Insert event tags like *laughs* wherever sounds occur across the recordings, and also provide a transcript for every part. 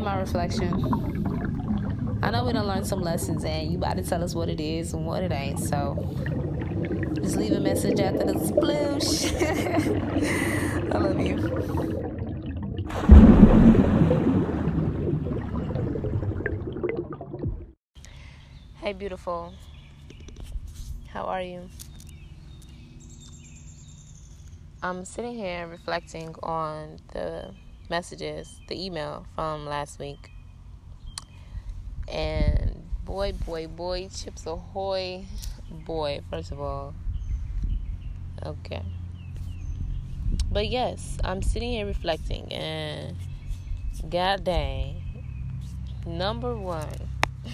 My reflection. I know we don't learn some lessons, and you about to tell us what it is and what it ain't. So just leave a message after the sploosh. *laughs* I love you. Hey, beautiful. How are you? I'm sitting here reflecting on the messages, the email from last week. And boy, boy, boy, Chips Ahoy. Boy, first of all. Okay. But yes, I'm sitting here reflecting and god dang. Number one. *laughs*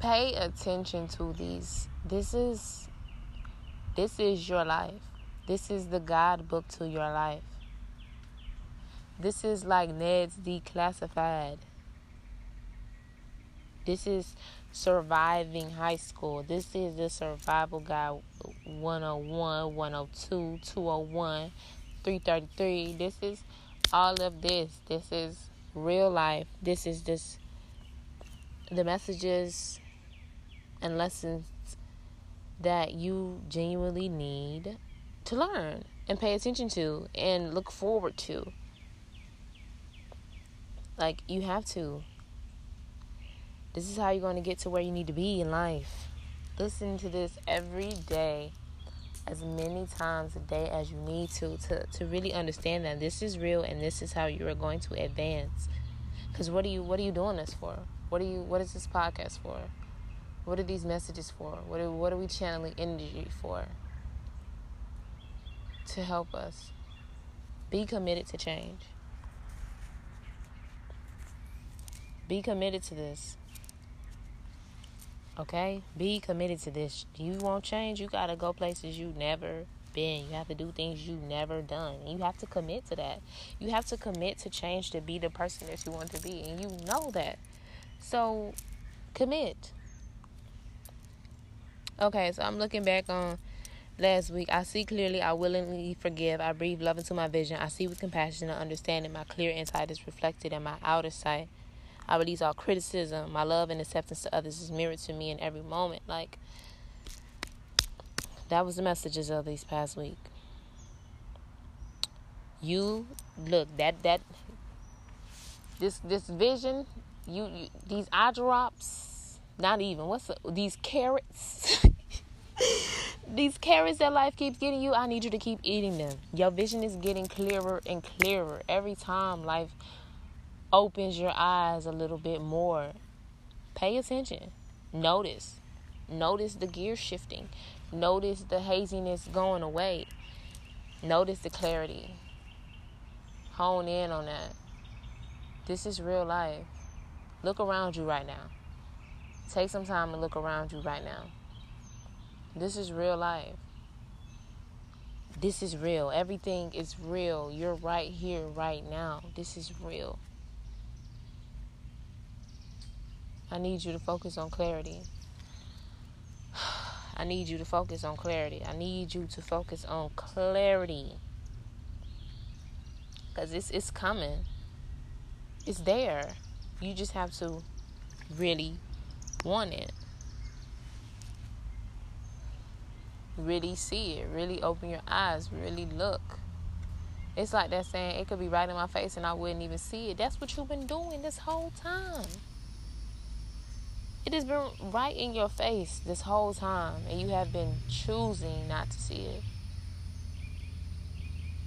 Pay attention to these. This is this is your life. This is the God book to your life. This is like Ned's Declassified. This is surviving high school. This is the survival guide 101, 102, 201, 333. This is all of this. This is real life. This is just the messages and lessons that you genuinely need to learn and pay attention to and look forward to. Like, you have to. This is how you're going to get to where you need to be in life. Listen to this every day, as many times a day as you need to, to, to really understand that this is real and this is how you are going to advance. Because what are you what are you doing this for? What are you what is this podcast for? What are these messages for? What are, what are we channeling energy for? To help us. Be committed to change. Be committed to this. Okay? Be committed to this. You want change, you got to go places you never been. You have to do things you've never done. You have to commit to that. You have to commit to change to be the person that you want to be. And you know that. So commit. Okay, so I'm looking back on last week. I see clearly, I willingly forgive, I breathe love into my vision. I see with compassion and understanding. My clear insight is reflected in my outer sight. I release all criticism. My love and acceptance to others is mirrored to me in every moment. Like, that was the messages of these past week. You look that that this this vision, you, you these eye drops not even. What's the, these carrots? *laughs* these carrots that life keeps getting you, I need you to keep eating them. Your vision is getting clearer and clearer every time life opens your eyes a little bit more. Pay attention. Notice. Notice the gear shifting. Notice the haziness going away. Notice the clarity. Hone in on that. This is real life. Look around you right now. Take some time and look around you right now. This is real life. This is real. Everything is real. You're right here, right now. This is real. *sighs* I need you to focus on clarity. I need you to focus on clarity. I need you to focus on clarity. Because it's, it's coming, it's there. You just have to really want it. Really see it. Really open your eyes. Really look. It's like that saying, it could be right in my face and I wouldn't even see it. That's what you've been doing this whole time. It has been right in your face this whole time, and you have been choosing not to see it.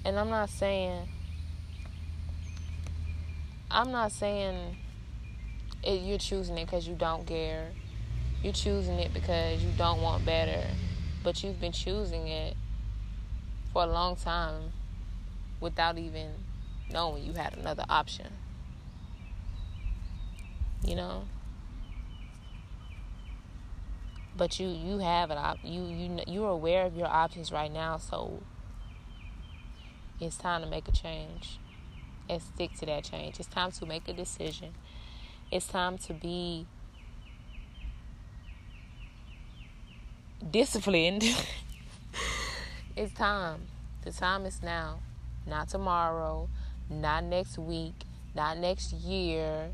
And I'm not saying, I'm not saying it, you're choosing it because you don't care. You're choosing it because you don't want better. But you've been choosing it for a long time without even knowing you had another option. You know? But you you have an op- you you you're aware of your options right now, so it's time to make a change and stick to that change. It's time to make a decision it's time to be disciplined. *laughs* it's time. The time is now, not tomorrow, not next week, not next year.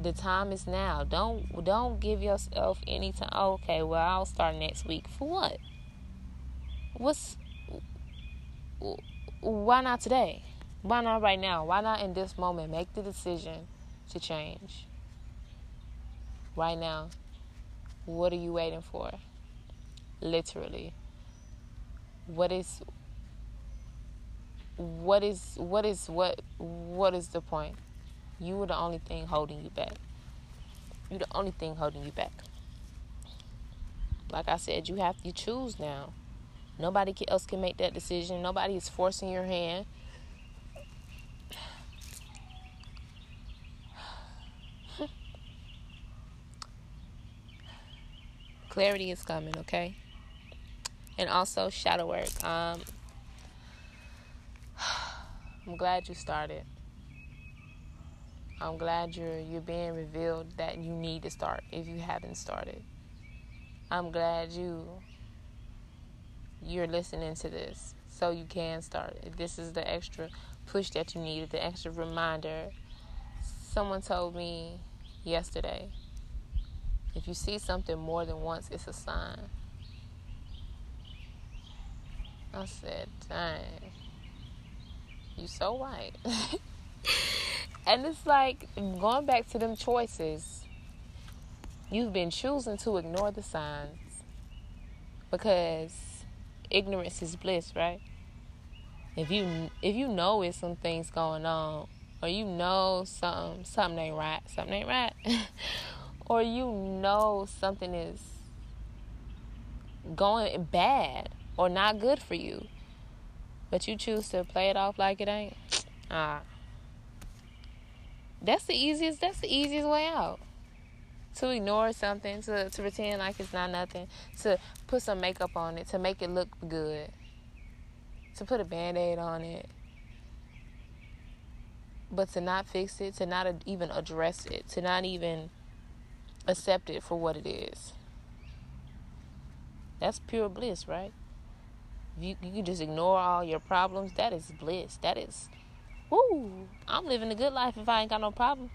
The time is now. Don't don't give yourself any time. Okay, well I'll start next week. For what? What's why not today? Why not right now? Why not in this moment make the decision to change? Right now. What are you waiting for? Literally. What is what is what is what what is the point? You were the only thing holding you back. You're the only thing holding you back. Like I said, you have to choose now. Nobody else can make that decision. Nobody is forcing your hand. Clarity is coming, okay? And also shadow work. Um *sighs* I'm glad you started. I'm glad you're you're being revealed that you need to start if you haven't started. I'm glad you you're listening to this so you can start. This is the extra push that you needed, the extra reminder. Someone told me yesterday if you see something more than once, it's a sign. I said, dang. You so right. *laughs* and it's like going back to them choices. You've been choosing to ignore the signs because ignorance is bliss, right? If you if you know it's some things going on, or you know something something ain't right, something ain't right, *laughs* or you know something is going bad or not good for you, but you choose to play it off like it ain't, *tsk* ah, that's the easiest. That's the easiest way out. To ignore something, to to pretend like it's not nothing, to put some makeup on it, to make it look good, to put a band-aid on it, but to not fix it, to not even address it, to not even accept it for what it is. That's pure bliss, right? you you can just ignore all your problems. That is bliss. That is, woo! I'm living a good life if I ain't got no problem,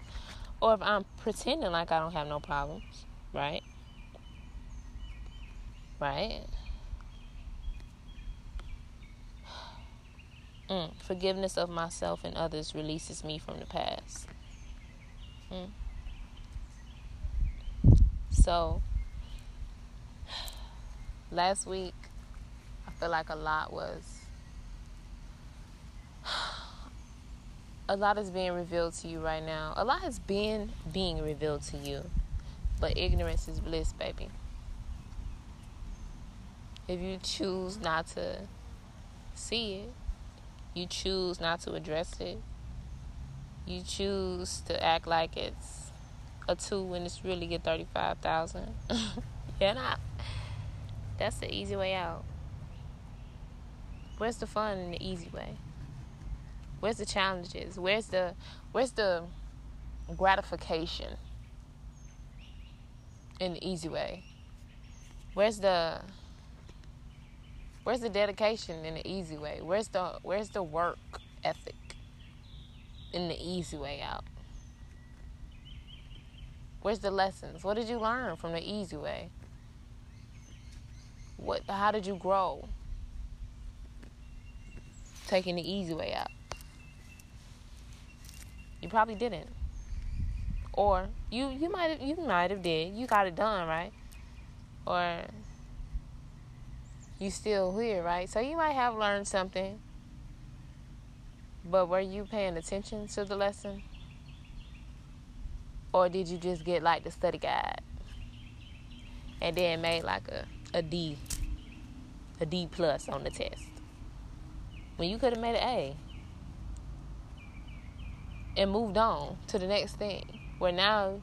or if I'm pretending like I don't have no problems, right? Right. Mm. Forgiveness of myself and others releases me from the past. Mm. So, *sighs* last week I feel like a lot was a lot is being revealed to you right now. A lot has been being revealed to you. But ignorance is bliss, baby. If you choose not to see it, you choose not to address it, you choose to act like it's a two when it's really a 35,000. *laughs* yeah, not. That's the easy way out. Where's the fun in the easy way? Where's the challenges? Where's the where's the gratification in the easy way? Where's the where's the dedication in the easy way? Where's the where's the work ethic in the easy way out? Where's the lessons? What did you learn from the easy way? What how did you grow? taking the easy way out. You probably didn't. Or you you might have you might have did. You got it done, right? Or you still here, right? So you might have learned something. But were you paying attention to the lesson? Or did you just get like the study guide? And then made like a, a D a D plus on the test when you could have made an A and moved on to the next thing. Where now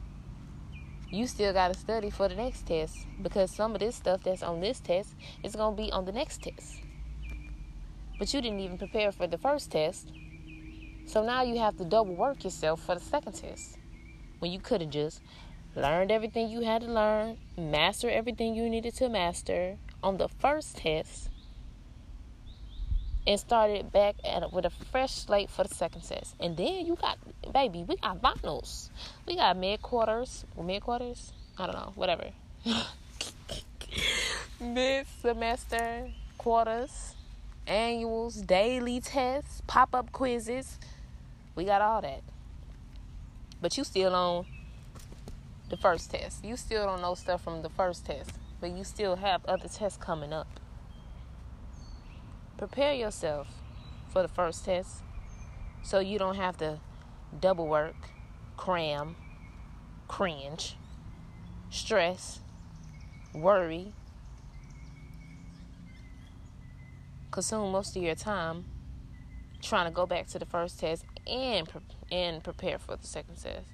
you still got to study for the next test because some of this stuff that's on this test is going to be on the next test. But you didn't even prepare for the first test. So now you have to double work yourself for the second test. When you could have just learned everything you had to learn, master everything you needed to master on the first test, and started back at with a fresh slate for the second test. And then you got, baby, we got finals. We got mid quarters, mid quarters. I don't know, whatever. *laughs* mid semester, quarters, annuals, daily tests, pop up quizzes. We got all that. But you still on the first test. You still don't know stuff from the first test, but you still have other tests coming up. Prepare yourself for the first test so you don't have to double work, cram, cringe, stress, worry, consume most of your time trying to go back to the first test and and prepare for the second test.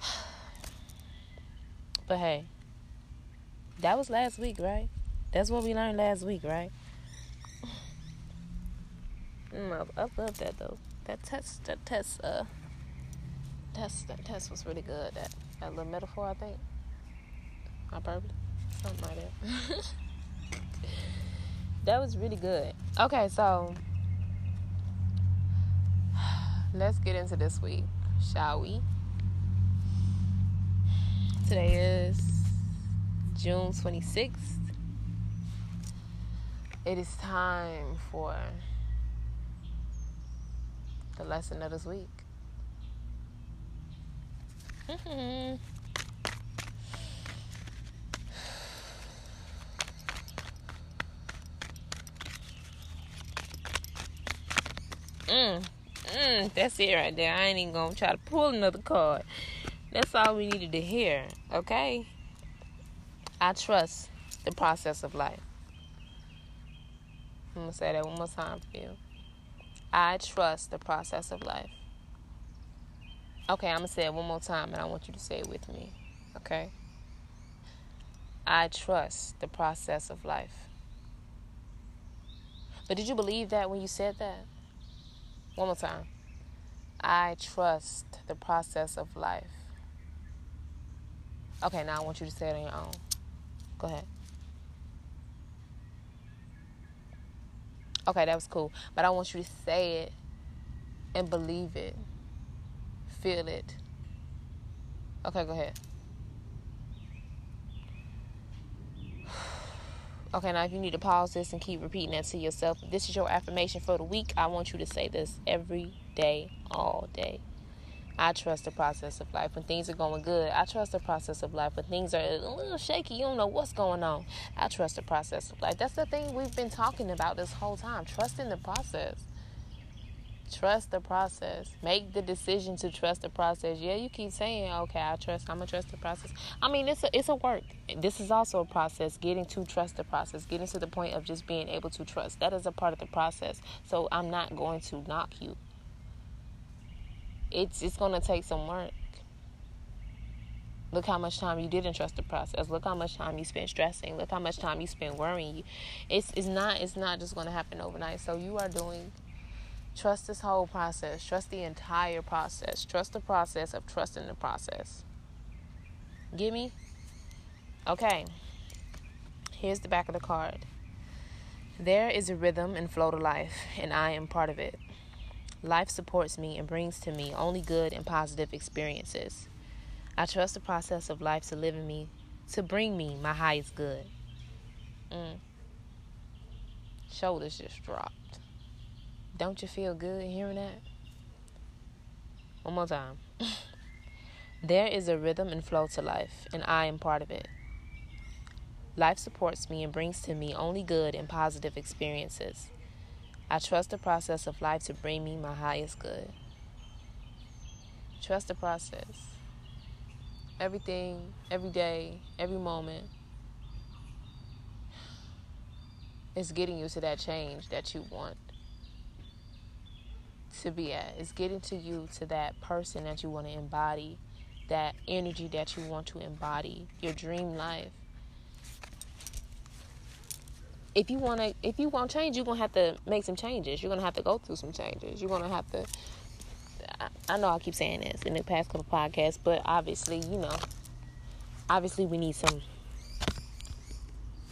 *sighs* But hey, that was last week, right? That's what we learned last week, right? Mm, I, I love that though. That test, that test, uh, test, that test was really good. That that little metaphor, I think. On purpose, something like that. *laughs* that was really good. Okay, so let's get into this week, shall we? Today is June 26th. It is time for the lesson of this week. Mm-hmm. *laughs* Mm, mm, that's it right there. I ain't even gonna try to pull another card. That's all we needed to hear, okay? I trust the process of life. I'm to say that one more time for you. I trust the process of life. Okay, I'm to say it one more time and I want you to say it with me, okay? I trust the process of life. But did you believe that when you said that? One more time. I trust the process of life. Okay, now I want you to say it on your own. Go ahead. Okay, that was cool. But I want you to say it and believe it. Feel it. Okay, go ahead. *sighs* Okay, now if you need to pause this and keep repeating that to yourself, this is your affirmation for the week, I want you to say this every day, all day. I trust the process of life. When things are going good, I trust the process of life. When things are a little shaky, you don't know what's going on. I trust the process of life. That's the thing we've been talking about this whole time. Trusting the process. Trust the process. Make the decision to trust the process. Yeah, you keep saying, "Okay, I trust. I'm gonna trust the process." I mean, it's a it's a work. This is also a process. Getting to trust the process. Getting to the point of just being able to trust. That is a part of the process. So I'm not going to knock you it's it's gonna take some work. Look how much time you didn't trust the process. Look how much time you spent stressing. Look how much time you spent worrying. It's it's not it's not just gonna happen overnight. So you are doing trust this whole process. Trust the entire process. Trust the process of trusting the process. Give me? Okay. Here's the back of the card. There is a rhythm and flow to life, and I am part of it. Life supports me and brings to me only good and positive experiences. I trust the process of life to live in me, to bring me my highest good. Mm. Shoulders just dropped. Don't you feel good hearing that? One more time. *laughs* there is a rhythm and flow to life, and I am part of it. Life supports me and brings to me only good and positive experiences. I trust the process of life to bring me my highest good. Trust the process. Everything, every day, every moment is getting you to that change that you want to be at. It's getting to you to that person that you want to embody, that energy that you want to embody, your dream life if you want to if you want change you're going to have to make some changes you're going to have to go through some changes you're going to have to I, I know i keep saying this in the past couple podcasts but obviously you know obviously we need some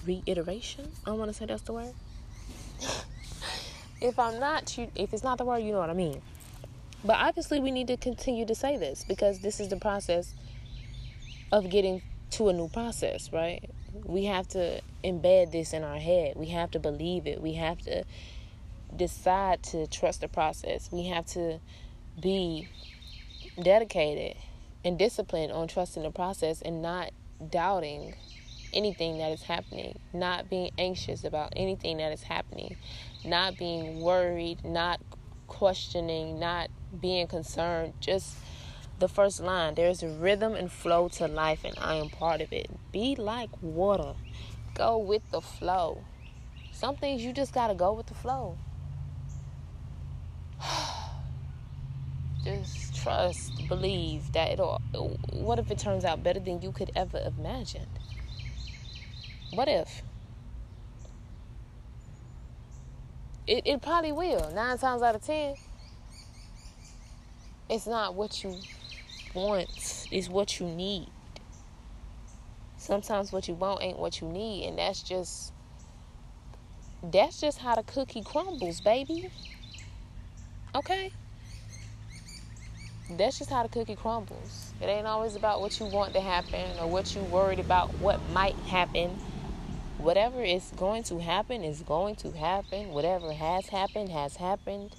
reiteration i want to say that's the word if I'm not, if it's not the word, you know what I mean. But obviously, we need to continue to say this because this is the process of getting to a new process, right? We have to embed this in our head. We have to believe it. We have to decide to trust the process. We have to be dedicated and disciplined on trusting the process and not doubting anything that is happening, not being anxious about anything that is happening, not being worried, not questioning, not being concerned. Just the first line there's a rhythm and flow to life, and I am part of it. Be like water, go with the flow. Some things you just got to go with the flow. *sighs* just trust, believe that it'll. What if it turns out better than you could ever imagine? What if? It, it probably will. Nine times out of ten, it's not what you want, is what you need. Sometimes what you want ain't what you need, and that's just that's just how the cookie crumbles, baby. Okay? That's just how the cookie crumbles. It ain't always about what you want to happen or what you worried about what might happen whatever is going to happen is going to happen. Whatever has happened has happened.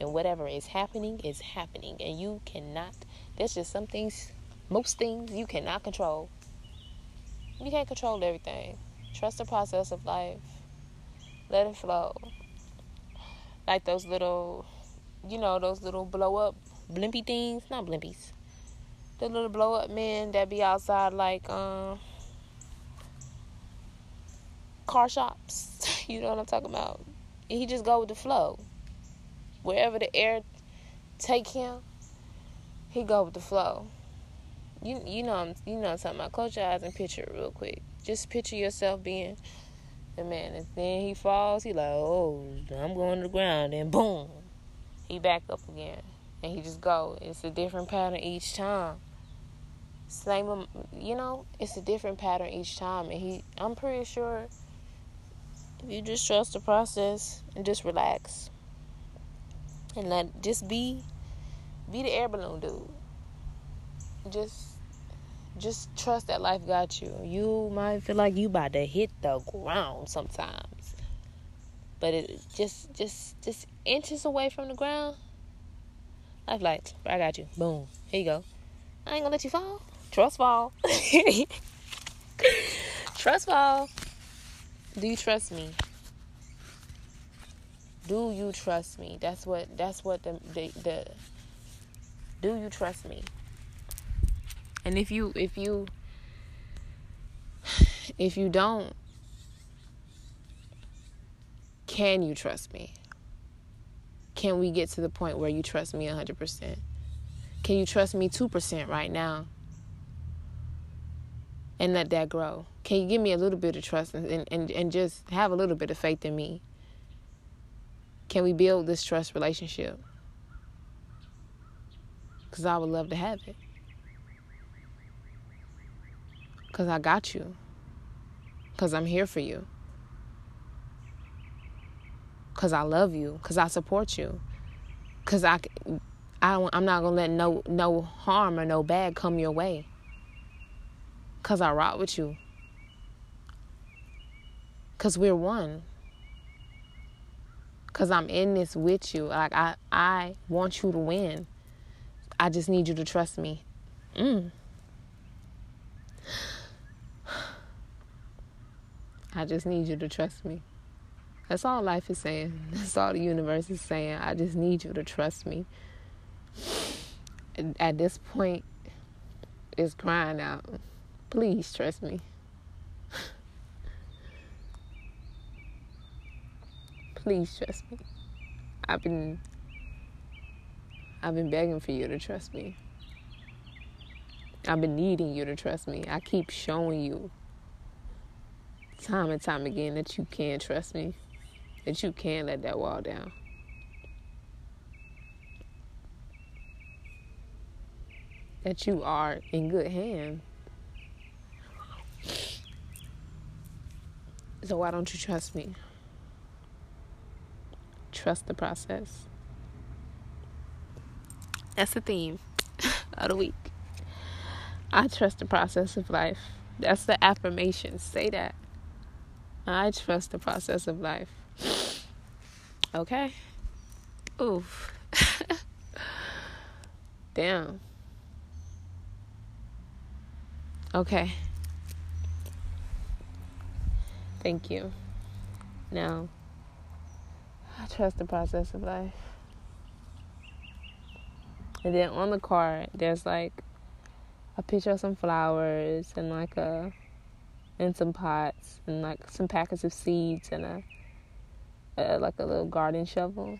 And whatever is happening is happening. And you cannot, there's just some things, most things you cannot control. You can't control everything. Trust the process of life. Let it flow. Like those little, you know, those little blow up blimpy things. Not blimpies. The little blow up men that be outside like, um, car shops. *laughs* you know what I'm talking about? He just go with the flow. Wherever the air take him, he go with the flow. You you know you know I'm talking about. Close your eyes and picture it real quick. Just picture yourself being the man. And then he falls. He like, oh, I'm going to the ground. And boom, he back up again. And he just go. It's a different pattern each time. Same, you know, it's a different pattern each time. And he, I'm pretty sure If you just trust the process and just relax and let just be be the air balloon dude. Just just trust that life got you. You might feel like you about to hit the ground sometimes but it just just just inches away from the ground life like i got you. Boom. Here you go. I ain't gonna let you fall. Trust fall. *laughs* Trust fall. Do you trust me? Do you trust me? That's what that's what the the, the do you trust me? And if you if you if you don't can you trust me? Can we get to the point where you trust me 100%? Can you trust me 2% right now? and let that grow? Can you give me a little bit of trust and, and, and just have a little bit of faith in me? Can we build this trust relationship? Because I would love to have it. Because I got you. Because I'm here for you. Because I love you. Because I support you. Because I, I, don't, I'm not going to let no, no harm or no bad come your way. Because I rock with you. Because we're one. Because I'm in this with you. Like, I, I want you to win. I just need you to trust me. Mm. I just need you to trust me. That's all life is saying. *laughs* That's all the universe is saying. I just need you to trust me. At this point, it's crying out. Please trust me. Please trust me. I've been I've been begging for you to trust me. I've been needing you to trust me. I keep showing you time and time again that you can trust me. That you can let that wall down. That you are in good hands. So why don't you trust me? Trust the process. That's the theme *laughs* of the week. I trust the process of life. That's the affirmation. Say that. I trust the process of life. *sighs* Okay. Oof. *laughs* Damn. Okay. Thank you. Now, trust the process of life. And then on the card, there's like a picture of some flowers and like a and some pots and like some packets of seeds and a, a like a little garden shovel.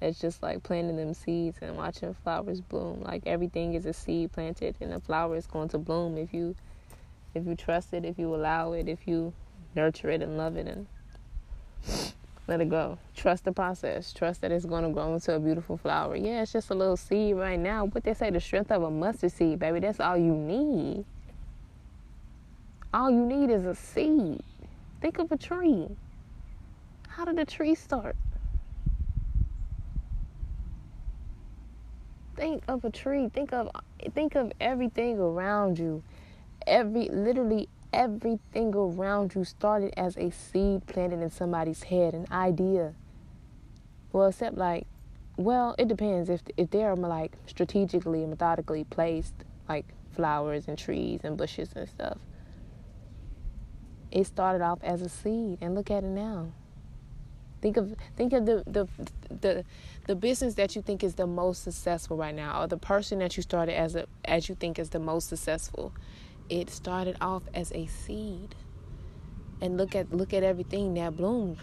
It's just like planting them seeds and watching flowers bloom. Like everything is a seed planted and a flower is going to bloom if you if you trust it, if you allow it, if you nurture it and love it and let it go. Trust the process. Trust that it's going to grow into a beautiful flower. Yeah, it's just a little seed right now. But they say the strength of a mustard seed, baby. That's all you need. All you need is a seed. Think of a tree. How did the tree start? Think of a tree. Think of think of everything around you. Every literally everything around you started as a seed planted in somebody's head, an idea. Well, except like, well, it depends if if they're like strategically and methodically placed, like flowers and trees and bushes and stuff. It started off as a seed, and look at it now. Think of think of the the the the business that you think is the most successful right now, or the person that you started as a as you think is the most successful it started off as a seed. And look at look at everything that bloomed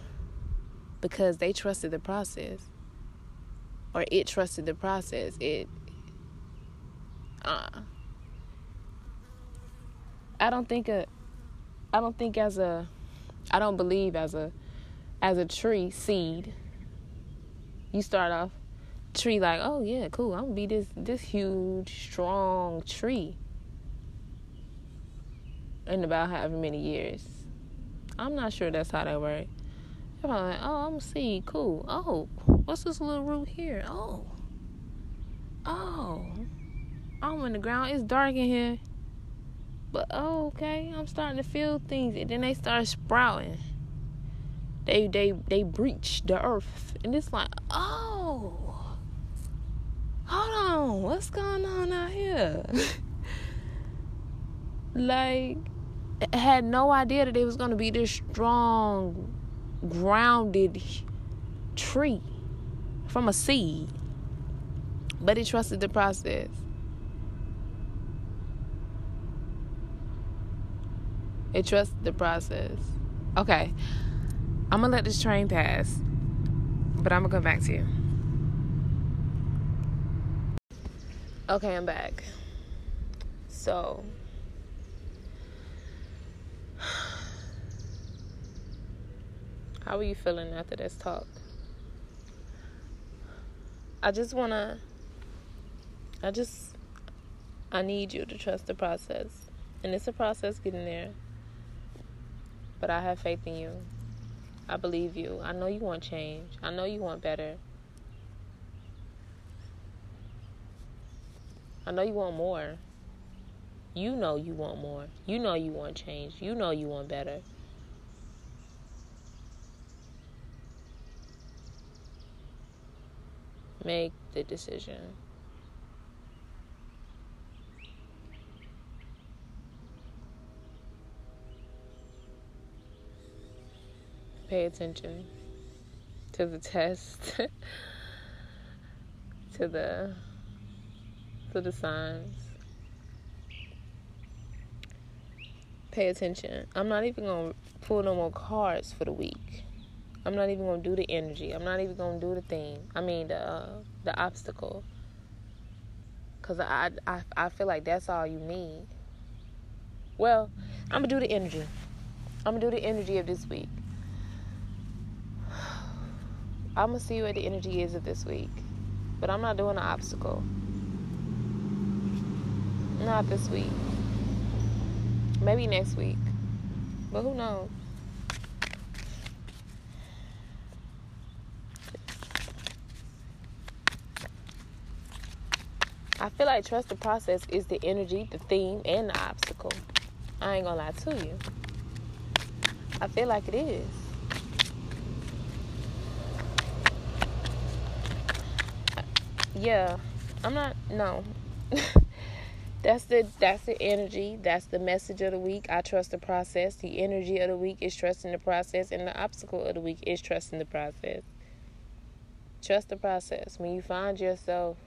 because they trusted the process. Or it trusted the process. It uh I don't think a I don't think as a I don't believe as a as a tree seed you start off tree like oh yeah cool I'm gonna be this this huge strong tree in about however many years. I'm not sure that's how that works. You're probably like, oh, I'm seed, cool. Oh, what's this little root here? Oh, oh, I'm in the ground. It's dark in here, but oh, okay, I'm starting to feel things, and then they start sprouting. They they they breach the earth, and it's like, oh, hold on, what's going on out here? *laughs* like had no idea that it was going to be this strong, grounded tree from a seed. But he trusted the process. It trusted the process. Okay. I'm going to let this train pass, but I'm going to come back to you. Okay, I'm back. So, How are you feeling after this talk? I just want to, I just, I need you to trust the process. And it's a process getting there. But I have faith in you. I believe you. I know you want change. I know you want better. I know you want more. You know you want more. You know you want change. You know you want better. Make the decision. Pay attention to the test, *laughs* to the to the signs. Pay attention. I'm not even gonna pull no more cards for the week. I'm not even gonna do the energy. I'm not even gonna do the thing. I mean the uh, the obstacle. Cause I, I I feel like that's all you need. Well, I'm gonna do the energy. I'm gonna do the energy of this week. *sighs* I'm gonna see what the energy is of this week, but I'm not doing the obstacle. Not this week. Maybe next week, but who knows? I feel like trust the process is the energy, the theme, and the obstacle. I ain't gonna lie to you. I feel like it is. Yeah, I'm not. No, *laughs* that's the that's the energy. That's the message of the week. I trust the process. The energy of the week is trusting the process, and the obstacle of the week is trusting the process. Trust the process. When you find yourself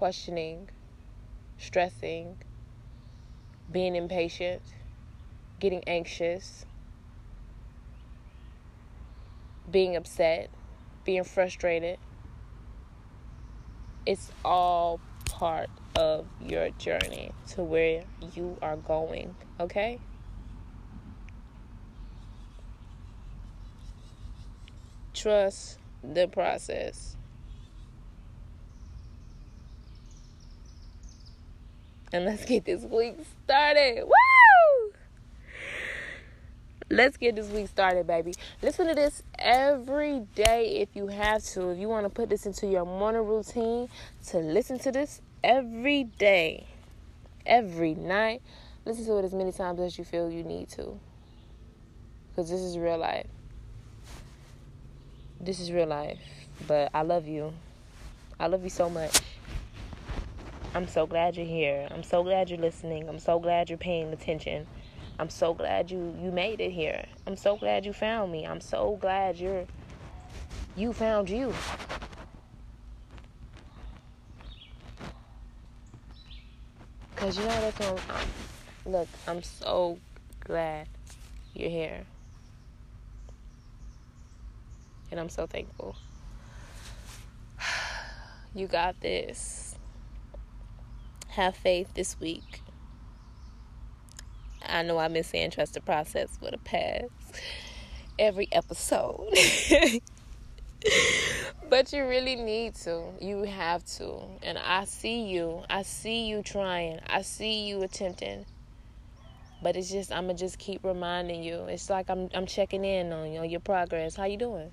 questioning, stressing, being impatient, getting anxious, being upset, being frustrated. It's all part of your journey to where you are going, okay? Trust the process. And let's get this week started. Woo! Let's get this week started, baby. Listen to this every day if you have to. If you want to put this into your morning routine, to listen to this every day, every night. Listen to it as many times as you feel you need to. Because this is real life. This is real life. But I love you. I love you so much. I'm so glad you're here. I'm so glad you're listening. I'm so glad you're paying attention. I'm so glad you you made it here. I'm so glad you found me. I'm so glad you're you found you. Cause you know what I'm, look. I'm so glad you're here, and I'm so thankful. *sighs* You got this have faith this week. I know I've been saying trust the process for the past every episode. *laughs* but you really need to. You have to. And I see you. I see you trying. I see you attempting. But it's just I'ma just keep reminding you. It's like I'm I'm checking in on you on your progress. How you doing?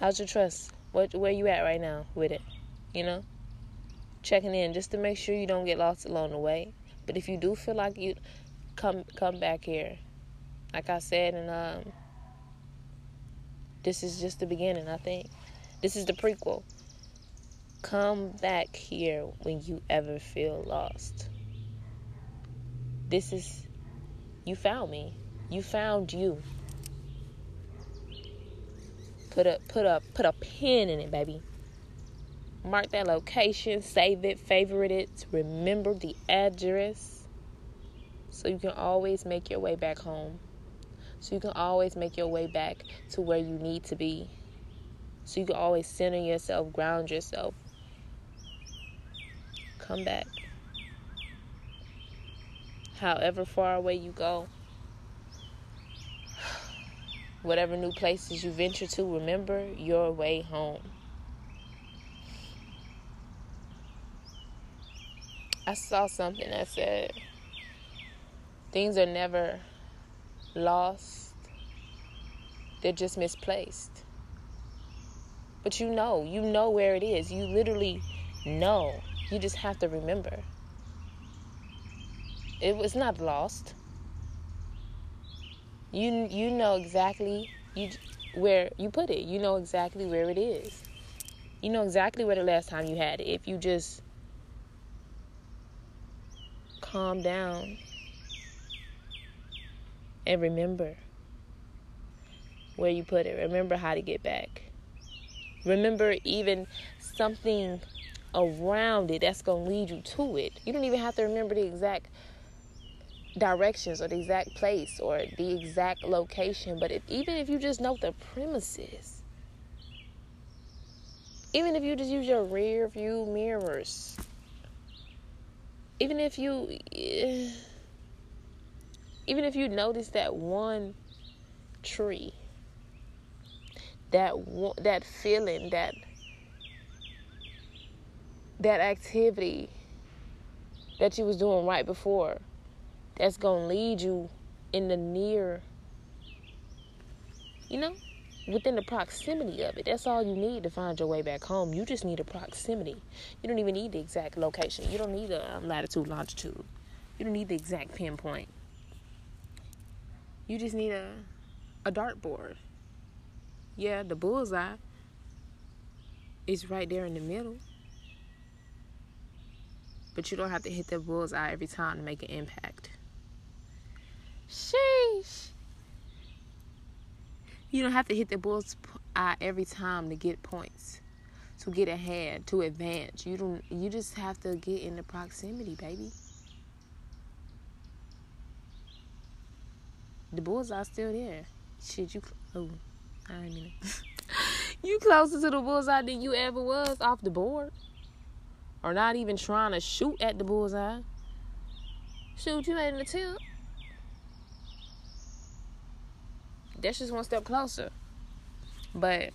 How's your trust? What where you at right now with it? You know? Checking in just to make sure you don't get lost along the way. But if you do feel like you come come back here, like I said, and um, this is just the beginning. I think this is the prequel. Come back here when you ever feel lost. This is you found me. You found you. Put a put a put a pin in it, baby mark that location, save it, favorite it, remember the address so you can always make your way back home. So you can always make your way back to where you need to be. So you can always center yourself, ground yourself. Come back. However far away you go, *sighs* whatever new places you venture to, remember your way home. I saw something that said things are never lost, they're just misplaced. But you know, you know where it is. You literally know. You just have to remember. It was not lost. You you know exactly you where you put it. You know exactly where it is. You know exactly where the last time you had it. If you just calm down and remember where you put it. Remember how to get back. Remember even something around it that's going to lead you to it. You don't even have to remember the exact directions or the exact place or the exact location, but if, even if you just know the premises, even if you just use your rear view mirrors even if you *sighs* even if you notice that one tree that that feeling that that activity that you was doing right before that's going to lead you in the near you know within the proximity of it. That's all you need to find your way back home. You just need a proximity. You don't even need the exact location. You don't need a um, latitude, longitude. You don't need the exact pinpoint. You just need a a dartboard. Yeah, the bullseye is right there in the middle. But you don't have to hit that bullseye every time to make an impact. Sheesh. You don't have to hit the bull's eye uh, every time to get points, to get ahead, to advance. You don't. You just have to get in the proximity, baby. The bull's bullseye still there. Shit, you. Oh, I mean *laughs* you closer to the bullseye than you ever was off the board, or not even trying to shoot at the bullseye. Shoot, you made an attempt. That's just one step closer. But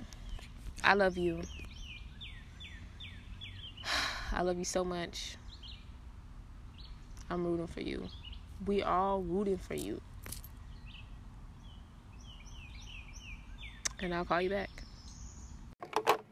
I love you. *sighs* I love you so much. I'm rooting for you. We all rooting for you. And I'll call you back.